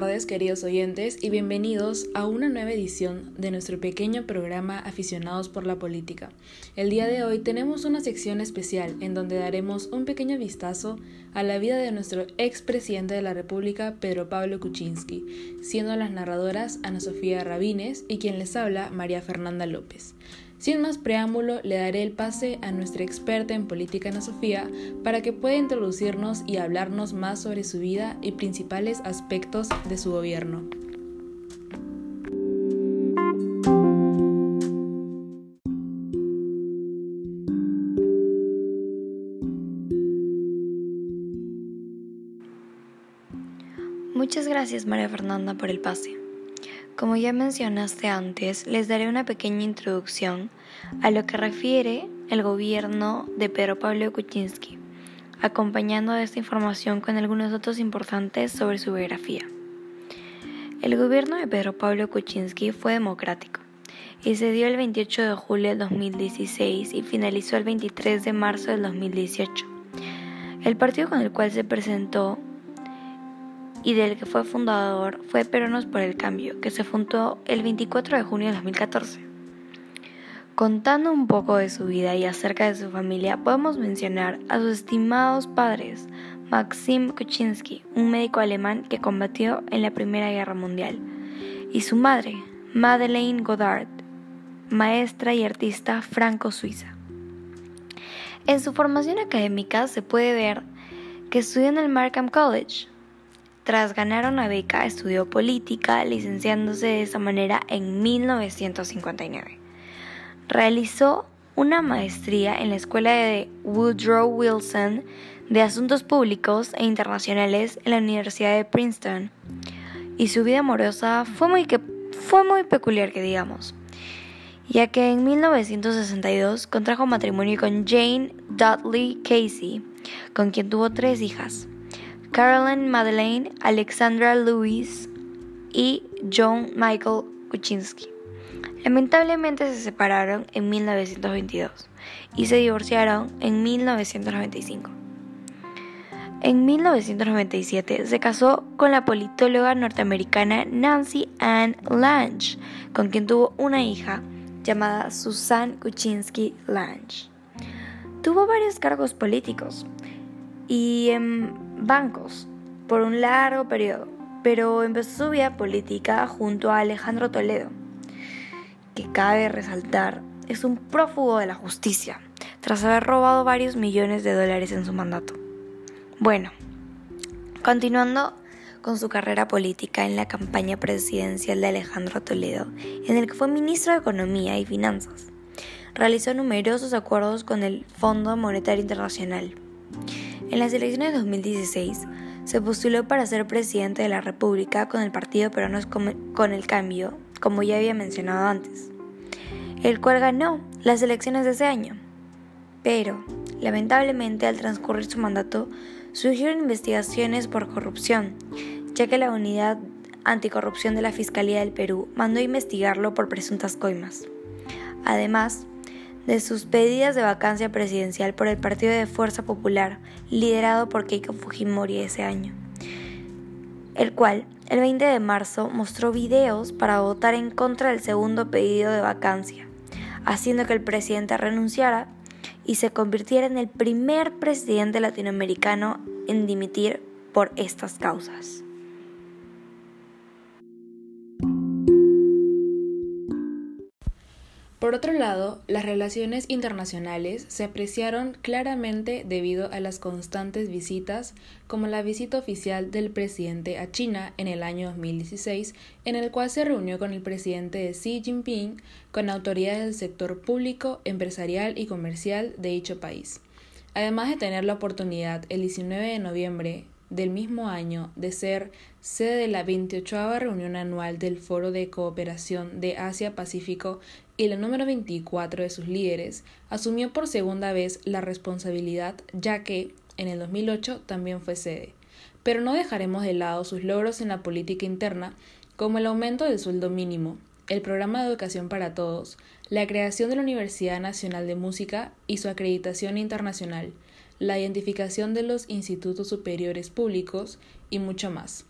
tardes, queridos oyentes, y bienvenidos a una nueva edición de nuestro pequeño programa Aficionados por la Política. El día de hoy tenemos una sección especial en donde daremos un pequeño vistazo a la vida de nuestro expresidente de la República, Pedro Pablo Kuczynski, siendo las narradoras Ana Sofía Rabines y quien les habla, María Fernanda López. Sin más preámbulo, le daré el pase a nuestra experta en política Ana Sofía para que pueda introducirnos y hablarnos más sobre su vida y principales aspectos de su gobierno. Muchas gracias María Fernanda por el pase. Como ya mencionaste antes, les daré una pequeña introducción a lo que refiere el gobierno de Pedro Pablo Kuczynski, acompañando esta información con algunos datos importantes sobre su biografía. El gobierno de Pedro Pablo Kuczynski fue democrático y se dio el 28 de julio de 2016 y finalizó el 23 de marzo del 2018. El partido con el cual se presentó y del que fue fundador fue Peronos por el Cambio, que se fundó el 24 de junio de 2014. Contando un poco de su vida y acerca de su familia, podemos mencionar a sus estimados padres, Maxim Kuczynski, un médico alemán que combatió en la Primera Guerra Mundial, y su madre, Madeleine Godard, maestra y artista franco-suiza. En su formación académica se puede ver que estudió en el Markham College, tras ganar una beca, estudió política, licenciándose de esa manera en 1959. Realizó una maestría en la Escuela de Woodrow Wilson de Asuntos Públicos e Internacionales en la Universidad de Princeton. Y su vida amorosa fue muy, que, fue muy peculiar, que digamos, ya que en 1962 contrajo matrimonio con Jane Dudley Casey, con quien tuvo tres hijas. Caroline Madeleine, Alexandra Louise y John Michael Kuczynski. Lamentablemente se separaron en 1922 y se divorciaron en 1995. En 1997 se casó con la politóloga norteamericana Nancy Ann Lange, con quien tuvo una hija llamada Susan Kuczynski Lange. Tuvo varios cargos políticos y en bancos por un largo periodo, pero empezó su vida política junto a Alejandro Toledo, que cabe resaltar es un prófugo de la justicia, tras haber robado varios millones de dólares en su mandato. Bueno, continuando con su carrera política en la campaña presidencial de Alejandro Toledo, en el que fue ministro de Economía y Finanzas, realizó numerosos acuerdos con el Fondo Monetario Internacional en las elecciones de 2016 se postuló para ser presidente de la República con el partido Peruanos con el Cambio, como ya había mencionado antes, el cual ganó las elecciones de ese año. Pero, lamentablemente, al transcurrir su mandato, surgieron investigaciones por corrupción, ya que la Unidad Anticorrupción de la Fiscalía del Perú mandó investigarlo por presuntas coimas. Además, de sus pedidas de vacancia presidencial por el Partido de Fuerza Popular, liderado por Keiko Fujimori ese año, el cual el 20 de marzo mostró videos para votar en contra del segundo pedido de vacancia, haciendo que el presidente renunciara y se convirtiera en el primer presidente latinoamericano en dimitir por estas causas. Por otro lado, las relaciones internacionales se apreciaron claramente debido a las constantes visitas, como la visita oficial del presidente a China en el año 2016, en el cual se reunió con el presidente Xi Jinping, con autoridades del sector público, empresarial y comercial de dicho país. Además de tener la oportunidad el 19 de noviembre del mismo año de ser sede de la 28 reunión anual del Foro de Cooperación de Asia-Pacífico y la número 24 de sus líderes, asumió por segunda vez la responsabilidad ya que, en el 2008, también fue sede. Pero no dejaremos de lado sus logros en la política interna, como el aumento del sueldo mínimo, el programa de educación para todos, la creación de la Universidad Nacional de Música y su acreditación internacional, la identificación de los institutos superiores públicos y mucho más.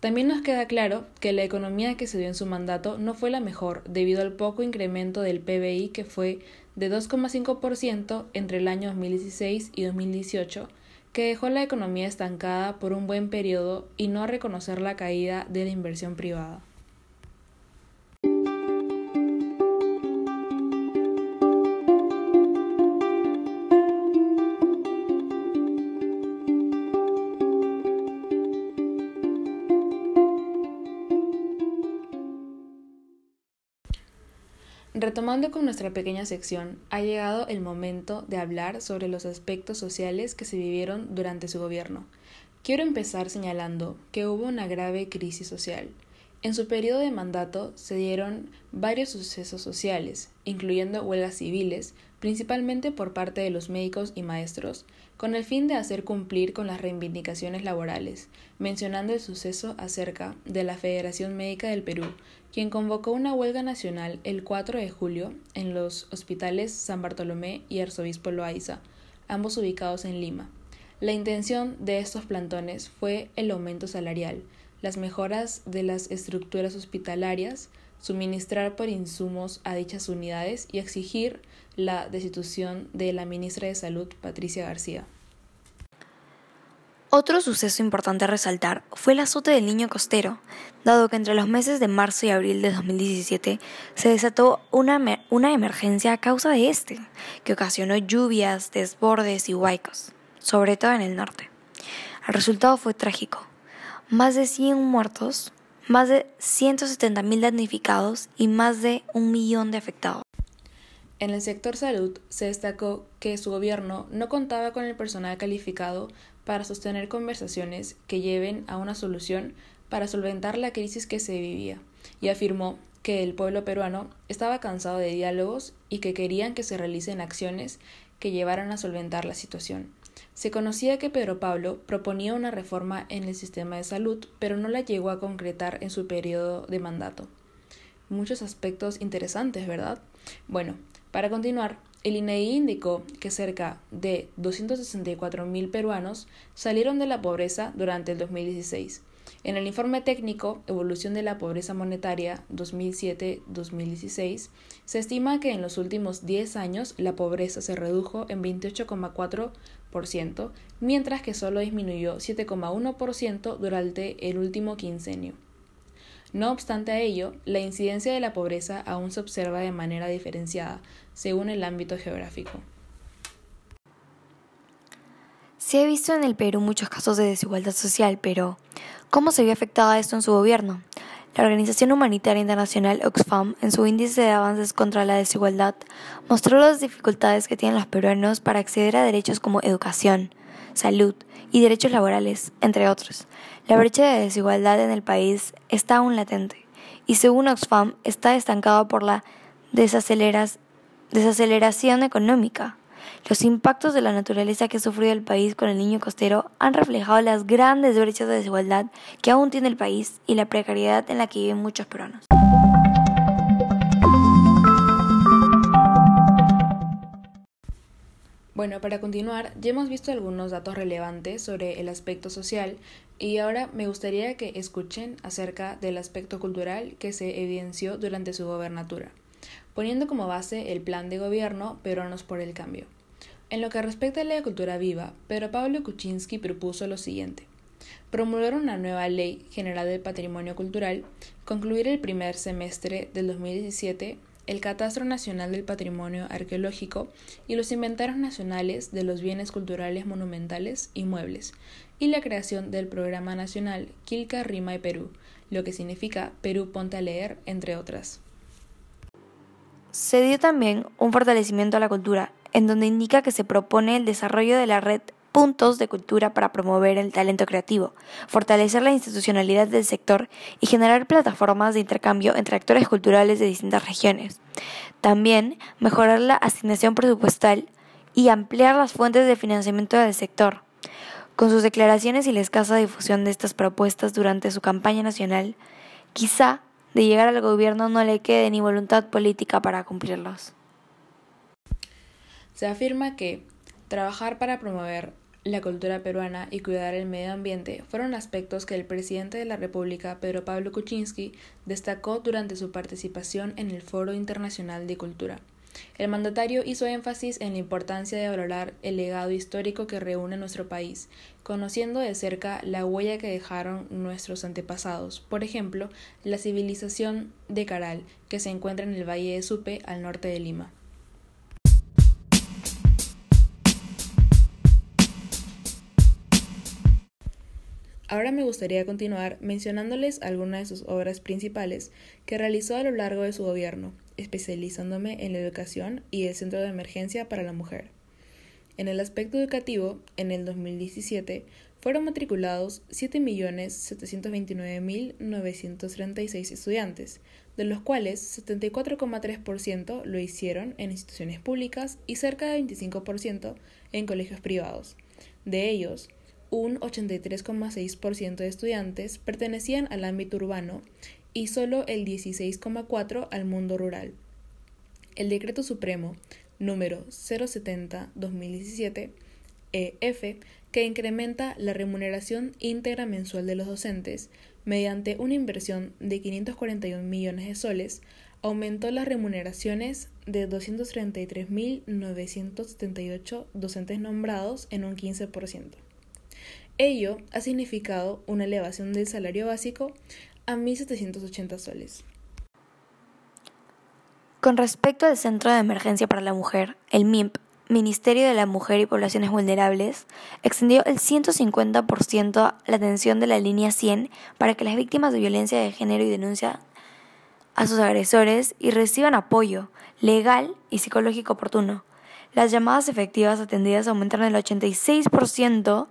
También nos queda claro que la economía que se dio en su mandato no fue la mejor debido al poco incremento del PBI que fue de 2,5% entre el año 2016 y 2018, que dejó la economía estancada por un buen periodo y no reconocer la caída de la inversión privada. Retomando con nuestra pequeña sección, ha llegado el momento de hablar sobre los aspectos sociales que se vivieron durante su gobierno. Quiero empezar señalando que hubo una grave crisis social. En su periodo de mandato se dieron varios sucesos sociales, incluyendo huelgas civiles, principalmente por parte de los médicos y maestros, con el fin de hacer cumplir con las reivindicaciones laborales, mencionando el suceso acerca de la Federación Médica del Perú, quien convocó una huelga nacional el 4 de julio en los hospitales San Bartolomé y Arzobispo Loaiza, ambos ubicados en Lima. La intención de estos plantones fue el aumento salarial, las mejoras de las estructuras hospitalarias, suministrar por insumos a dichas unidades y exigir la destitución de la ministra de Salud, Patricia García. Otro suceso importante a resaltar fue el azote del niño costero, dado que entre los meses de marzo y abril de 2017 se desató una, una emergencia a causa de este, que ocasionó lluvias, desbordes y huaicos, sobre todo en el norte. El resultado fue trágico. Más de 100 muertos, más de 170.000 damnificados y más de un millón de afectados. En el sector salud se destacó que su gobierno no contaba con el personal calificado para sostener conversaciones que lleven a una solución para solventar la crisis que se vivía, y afirmó que el pueblo peruano estaba cansado de diálogos y que querían que se realicen acciones que llevaran a solventar la situación. Se conocía que Pedro Pablo proponía una reforma en el sistema de salud, pero no la llegó a concretar en su periodo de mandato. Muchos aspectos interesantes, ¿verdad? Bueno, para continuar, el INEI indicó que cerca de 264.000 peruanos salieron de la pobreza durante el 2016. En el informe técnico Evolución de la Pobreza Monetaria 2007-2016, se estima que en los últimos 10 años la pobreza se redujo en 28,4%, mientras que solo disminuyó 7,1% durante el último quincenio. No obstante a ello, la incidencia de la pobreza aún se observa de manera diferenciada, según el ámbito geográfico. Se ha visto en el Perú muchos casos de desigualdad social, pero ¿cómo se vio afectada esto en su gobierno? La Organización Humanitaria Internacional Oxfam, en su índice de avances contra la desigualdad, mostró las dificultades que tienen los peruanos para acceder a derechos como educación, salud y derechos laborales, entre otros. La brecha de desigualdad en el país está aún latente y según Oxfam está estancada por la desaceleración económica. Los impactos de la naturaleza que ha sufrido el país con el niño costero han reflejado las grandes brechas de desigualdad que aún tiene el país y la precariedad en la que viven muchos peruanos. Bueno, para continuar, ya hemos visto algunos datos relevantes sobre el aspecto social y ahora me gustaría que escuchen acerca del aspecto cultural que se evidenció durante su gobernatura, poniendo como base el plan de gobierno Peruanos por el Cambio. En lo que respecta a la cultura viva, Pedro Pablo Kuczynski propuso lo siguiente. Promulgar una nueva Ley General del Patrimonio Cultural, concluir el primer semestre del 2017 el Catastro Nacional del Patrimonio Arqueológico y los inventarios nacionales de los bienes culturales monumentales y muebles, y la creación del Programa Nacional Quilca, Rima y Perú, lo que significa Perú Ponte a Leer, entre otras. Se dio también un fortalecimiento a la cultura, en donde indica que se propone el desarrollo de la red puntos de cultura para promover el talento creativo, fortalecer la institucionalidad del sector y generar plataformas de intercambio entre actores culturales de distintas regiones. También mejorar la asignación presupuestal y ampliar las fuentes de financiamiento del sector. Con sus declaraciones y la escasa difusión de estas propuestas durante su campaña nacional, quizá de llegar al gobierno no le quede ni voluntad política para cumplirlos. Se afirma que trabajar para promover la cultura peruana y cuidar el medio ambiente fueron aspectos que el presidente de la República, Pedro Pablo Kuczynski, destacó durante su participación en el Foro Internacional de Cultura. El mandatario hizo énfasis en la importancia de valorar el legado histórico que reúne nuestro país, conociendo de cerca la huella que dejaron nuestros antepasados, por ejemplo, la civilización de Caral, que se encuentra en el Valle de Supe, al norte de Lima. Ahora me gustaría continuar mencionándoles algunas de sus obras principales que realizó a lo largo de su gobierno, especializándome en la educación y el Centro de Emergencia para la Mujer. En el aspecto educativo, en el 2017 fueron matriculados 7.729.936 estudiantes, de los cuales 74,3% lo hicieron en instituciones públicas y cerca de 25% en colegios privados. De ellos, un 83,6% de estudiantes pertenecían al ámbito urbano y solo el 16,4% al mundo rural. El Decreto Supremo número 070-2017 EF, que incrementa la remuneración íntegra mensual de los docentes mediante una inversión de 541 millones de soles, aumentó las remuneraciones de 233.978 docentes nombrados en un 15%. Ello ha significado una elevación del salario básico a 1.780 soles. Con respecto al Centro de Emergencia para la Mujer, el MIMP, Ministerio de la Mujer y Poblaciones Vulnerables, extendió el 150% la atención de la línea 100 para que las víctimas de violencia de género y denuncia a sus agresores y reciban apoyo legal y psicológico oportuno. Las llamadas efectivas atendidas aumentaron el 86%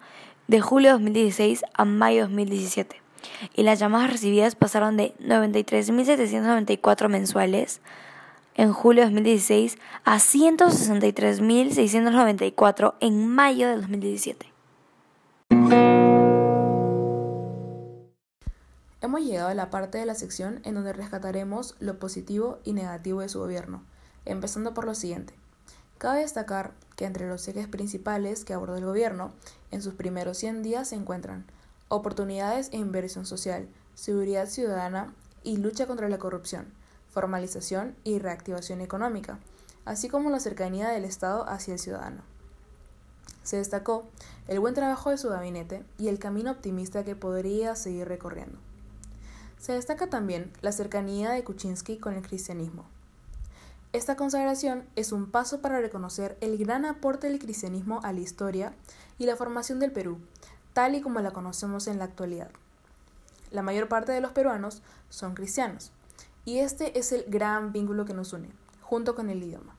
de julio de 2016 a mayo de 2017 y las llamadas recibidas pasaron de 93.794 mensuales en julio de 2016 a 163.694 en mayo de 2017. Hemos llegado a la parte de la sección en donde rescataremos lo positivo y negativo de su gobierno, empezando por lo siguiente. Cabe destacar que entre los ejes principales que abordó el gobierno en sus primeros 100 días se encuentran oportunidades e inversión social, seguridad ciudadana y lucha contra la corrupción, formalización y reactivación económica, así como la cercanía del Estado hacia el ciudadano. Se destacó el buen trabajo de su gabinete y el camino optimista que podría seguir recorriendo. Se destaca también la cercanía de Kuczynski con el cristianismo, esta consagración es un paso para reconocer el gran aporte del cristianismo a la historia y la formación del Perú, tal y como la conocemos en la actualidad. La mayor parte de los peruanos son cristianos, y este es el gran vínculo que nos une, junto con el idioma.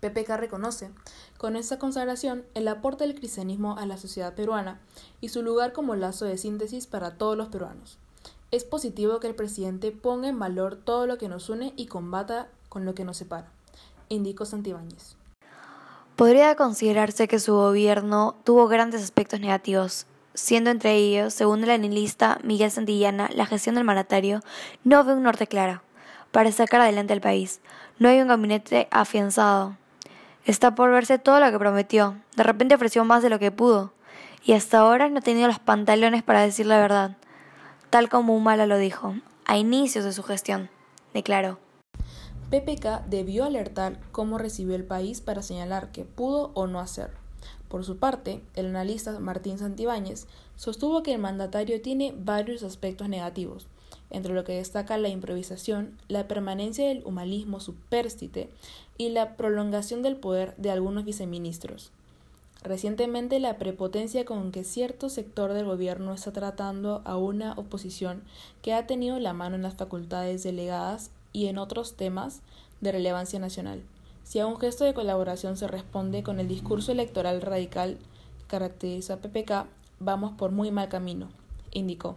PPK reconoce, con esta consagración, el aporte del cristianismo a la sociedad peruana y su lugar como lazo de síntesis para todos los peruanos. Es positivo que el presidente ponga en valor todo lo que nos une y combata lo que nos separa, indicó Santibáñez. Podría considerarse que su gobierno tuvo grandes aspectos negativos, siendo entre ellos, según el analista Miguel Santillana, la gestión del mandatario no ve un norte claro para sacar adelante al país. No hay un gabinete afianzado. Está por verse todo lo que prometió. De repente ofreció más de lo que pudo. Y hasta ahora no ha tenido los pantalones para decir la verdad. Tal como Humala lo dijo, a inicios de su gestión, declaró. PPK debió alertar cómo recibió el país para señalar que pudo o no hacer. Por su parte, el analista Martín Santibáñez sostuvo que el mandatario tiene varios aspectos negativos, entre lo que destaca la improvisación, la permanencia del humanismo supérstite y la prolongación del poder de algunos viceministros. Recientemente, la prepotencia con que cierto sector del gobierno está tratando a una oposición que ha tenido la mano en las facultades delegadas y en otros temas de relevancia nacional. Si a un gesto de colaboración se responde con el discurso electoral radical que caracteriza a PPK, vamos por muy mal camino, indicó.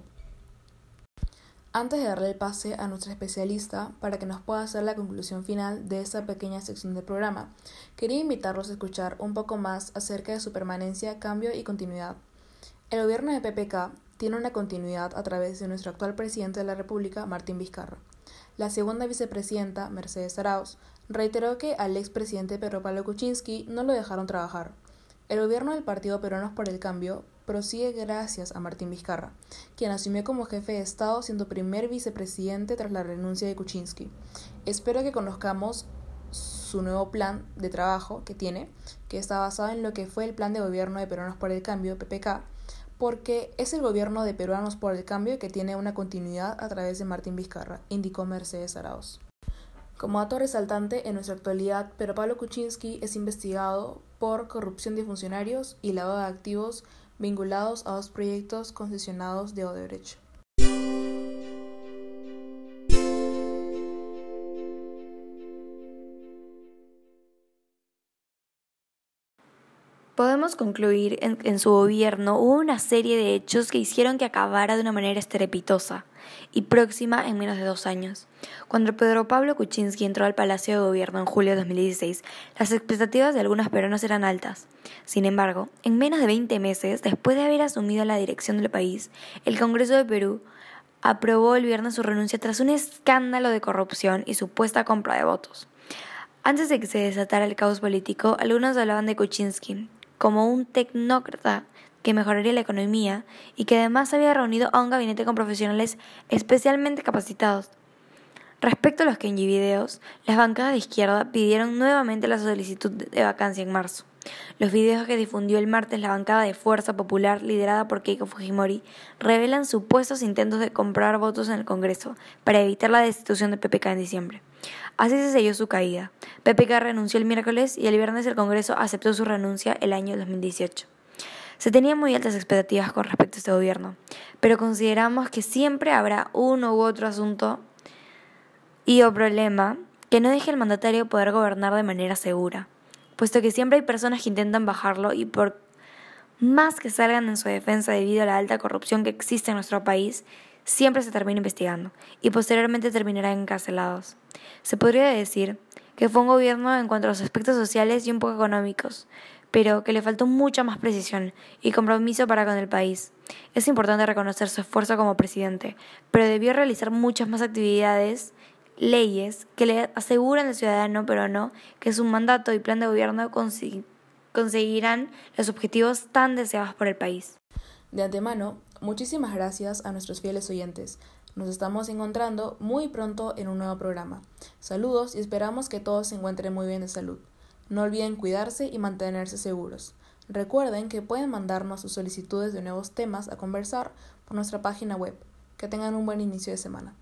Antes de darle el pase a nuestra especialista para que nos pueda hacer la conclusión final de esta pequeña sección del programa, quería invitarlos a escuchar un poco más acerca de su permanencia, cambio y continuidad. El gobierno de PPK tiene una continuidad a través de nuestro actual presidente de la República, Martín Vizcarra. La segunda vicepresidenta, Mercedes Arauz, reiteró que al expresidente Pedro Pablo Kuczynski no lo dejaron trabajar. El gobierno del Partido Peruanos por el Cambio prosigue gracias a Martín Vizcarra, quien asumió como jefe de Estado siendo primer vicepresidente tras la renuncia de Kuczynski. Espero que conozcamos su nuevo plan de trabajo que tiene, que está basado en lo que fue el plan de gobierno de Peruanos por el Cambio, PPK, porque es el gobierno de Peruanos por el Cambio que tiene una continuidad a través de Martín Vizcarra, indicó Mercedes Arauz. Como dato resaltante, en nuestra actualidad, Pedro Pablo Kuczynski es investigado por corrupción de funcionarios y lavado de activos vinculados a dos proyectos concesionados de Odebrecht. Podemos concluir en, en su gobierno hubo una serie de hechos que hicieron que acabara de una manera estrepitosa y próxima en menos de dos años. Cuando Pedro Pablo Kuczynski entró al Palacio de Gobierno en julio de 2016, las expectativas de algunos peruanos eran altas. Sin embargo, en menos de 20 meses, después de haber asumido la dirección del país, el Congreso de Perú aprobó el viernes su renuncia tras un escándalo de corrupción y supuesta compra de votos. Antes de que se desatara el caos político, algunos hablaban de Kuczynski, como un tecnócrata que mejoraría la economía y que además había reunido a un gabinete con profesionales especialmente capacitados. Respecto a los Kenji videos, las bancadas de izquierda pidieron nuevamente la solicitud de vacancia en marzo. Los videos que difundió el martes la bancada de Fuerza Popular liderada por Keiko Fujimori revelan supuestos intentos de comprar votos en el Congreso para evitar la destitución de PPK en diciembre. Así se selló su caída. PPK renunció el miércoles y el viernes el Congreso aceptó su renuncia el año 2018. Se tenían muy altas expectativas con respecto a este gobierno, pero consideramos que siempre habrá uno u otro asunto y o problema que no deje al mandatario poder gobernar de manera segura puesto que siempre hay personas que intentan bajarlo y por más que salgan en su defensa debido a la alta corrupción que existe en nuestro país, siempre se termina investigando y posteriormente terminarán encarcelados. Se podría decir que fue un gobierno en cuanto a los aspectos sociales y un poco económicos, pero que le faltó mucha más precisión y compromiso para con el país. Es importante reconocer su esfuerzo como presidente, pero debió realizar muchas más actividades leyes que le aseguran al ciudadano peruano que su mandato y plan de gobierno conseguirán los objetivos tan deseados por el país. De antemano, muchísimas gracias a nuestros fieles oyentes. Nos estamos encontrando muy pronto en un nuevo programa. Saludos y esperamos que todos se encuentren muy bien de salud. No olviden cuidarse y mantenerse seguros. Recuerden que pueden mandarnos sus solicitudes de nuevos temas a conversar por nuestra página web. Que tengan un buen inicio de semana.